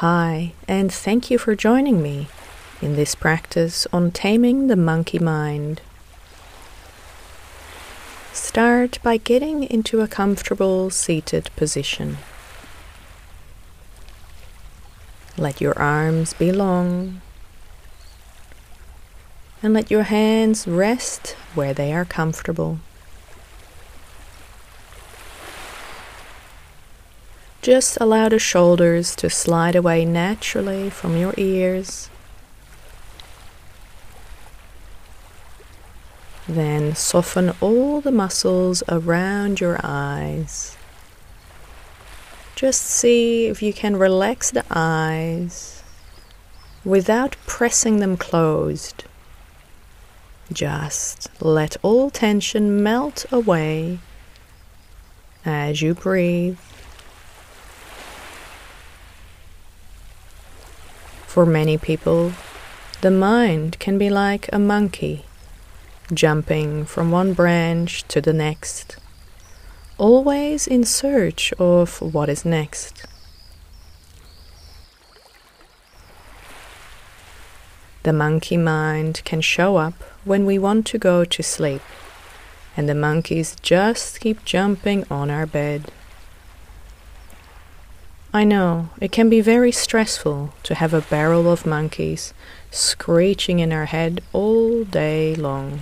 Hi, and thank you for joining me in this practice on taming the monkey mind. Start by getting into a comfortable seated position. Let your arms be long and let your hands rest where they are comfortable. Just allow the shoulders to slide away naturally from your ears. Then soften all the muscles around your eyes. Just see if you can relax the eyes without pressing them closed. Just let all tension melt away as you breathe. For many people, the mind can be like a monkey, jumping from one branch to the next, always in search of what is next. The monkey mind can show up when we want to go to sleep, and the monkeys just keep jumping on our bed. I know, it can be very stressful to have a barrel of monkeys screeching in our head all day long.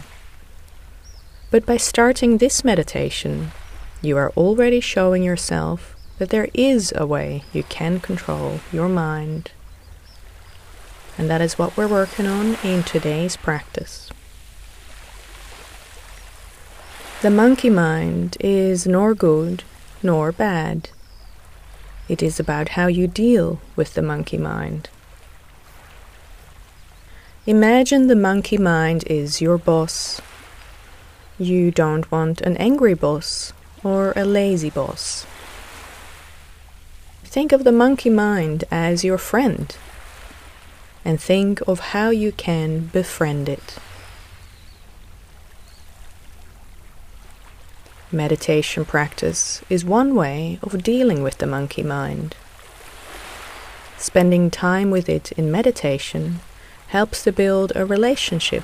But by starting this meditation, you are already showing yourself that there is a way you can control your mind. And that is what we're working on in today's practice. The monkey mind is nor good nor bad. It is about how you deal with the monkey mind. Imagine the monkey mind is your boss. You don't want an angry boss or a lazy boss. Think of the monkey mind as your friend and think of how you can befriend it. Meditation practice is one way of dealing with the monkey mind. Spending time with it in meditation helps to build a relationship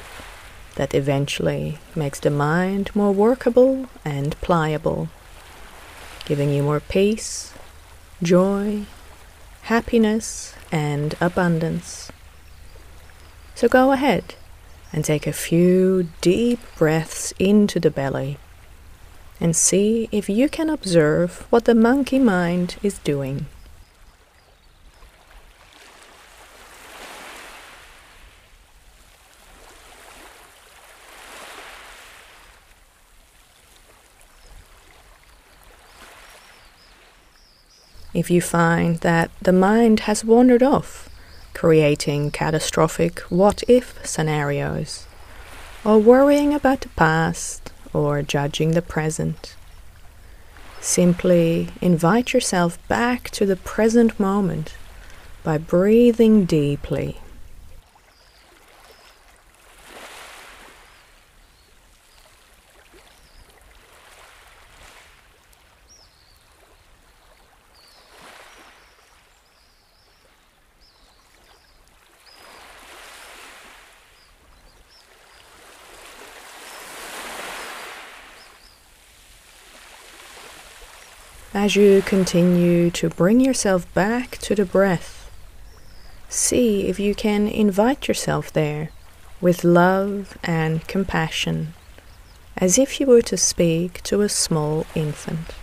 that eventually makes the mind more workable and pliable, giving you more peace, joy, happiness, and abundance. So go ahead and take a few deep breaths into the belly and see if you can observe what the monkey mind is doing. If you find that the mind has wandered off, creating catastrophic what if scenarios, or worrying about the past, or judging the present. Simply invite yourself back to the present moment by breathing deeply. As you continue to bring yourself back to the breath, see if you can invite yourself there with love and compassion, as if you were to speak to a small infant.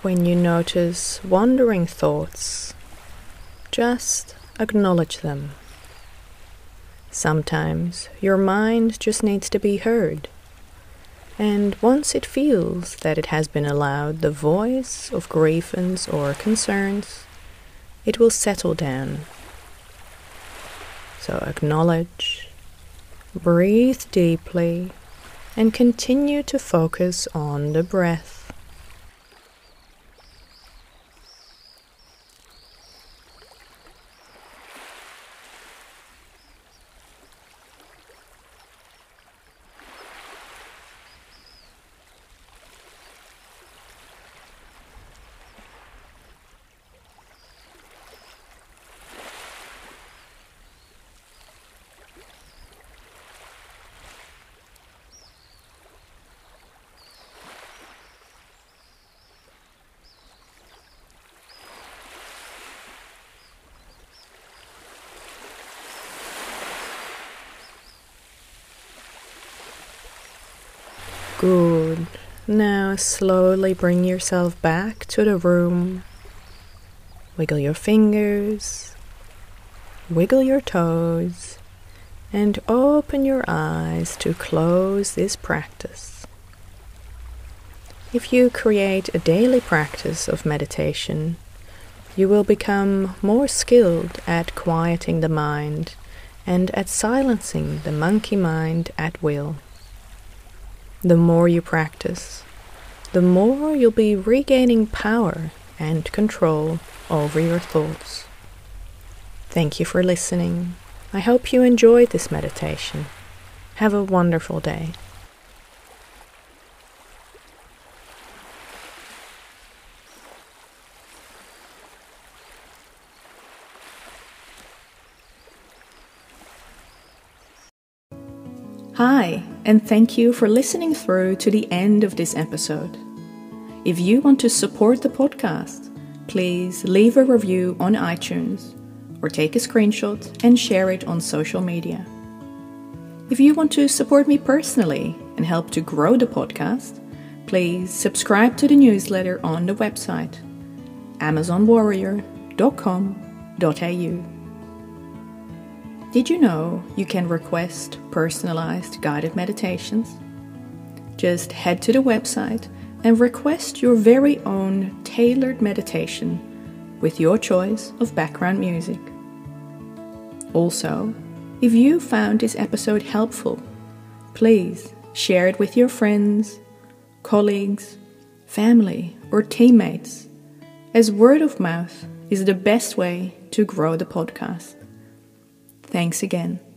When you notice wandering thoughts, just acknowledge them. Sometimes your mind just needs to be heard, And once it feels that it has been allowed the voice of grievance or concerns, it will settle down. So acknowledge, breathe deeply, and continue to focus on the breath. Good. Now slowly bring yourself back to the room. Wiggle your fingers, wiggle your toes, and open your eyes to close this practice. If you create a daily practice of meditation, you will become more skilled at quieting the mind and at silencing the monkey mind at will. The more you practice, the more you'll be regaining power and control over your thoughts. Thank you for listening. I hope you enjoyed this meditation. Have a wonderful day. Hi, and thank you for listening through to the end of this episode. If you want to support the podcast, please leave a review on iTunes or take a screenshot and share it on social media. If you want to support me personally and help to grow the podcast, please subscribe to the newsletter on the website amazonwarrior.com.au. Did you know you can request personalized guided meditations? Just head to the website and request your very own tailored meditation with your choice of background music. Also, if you found this episode helpful, please share it with your friends, colleagues, family, or teammates, as word of mouth is the best way to grow the podcast. Thanks again.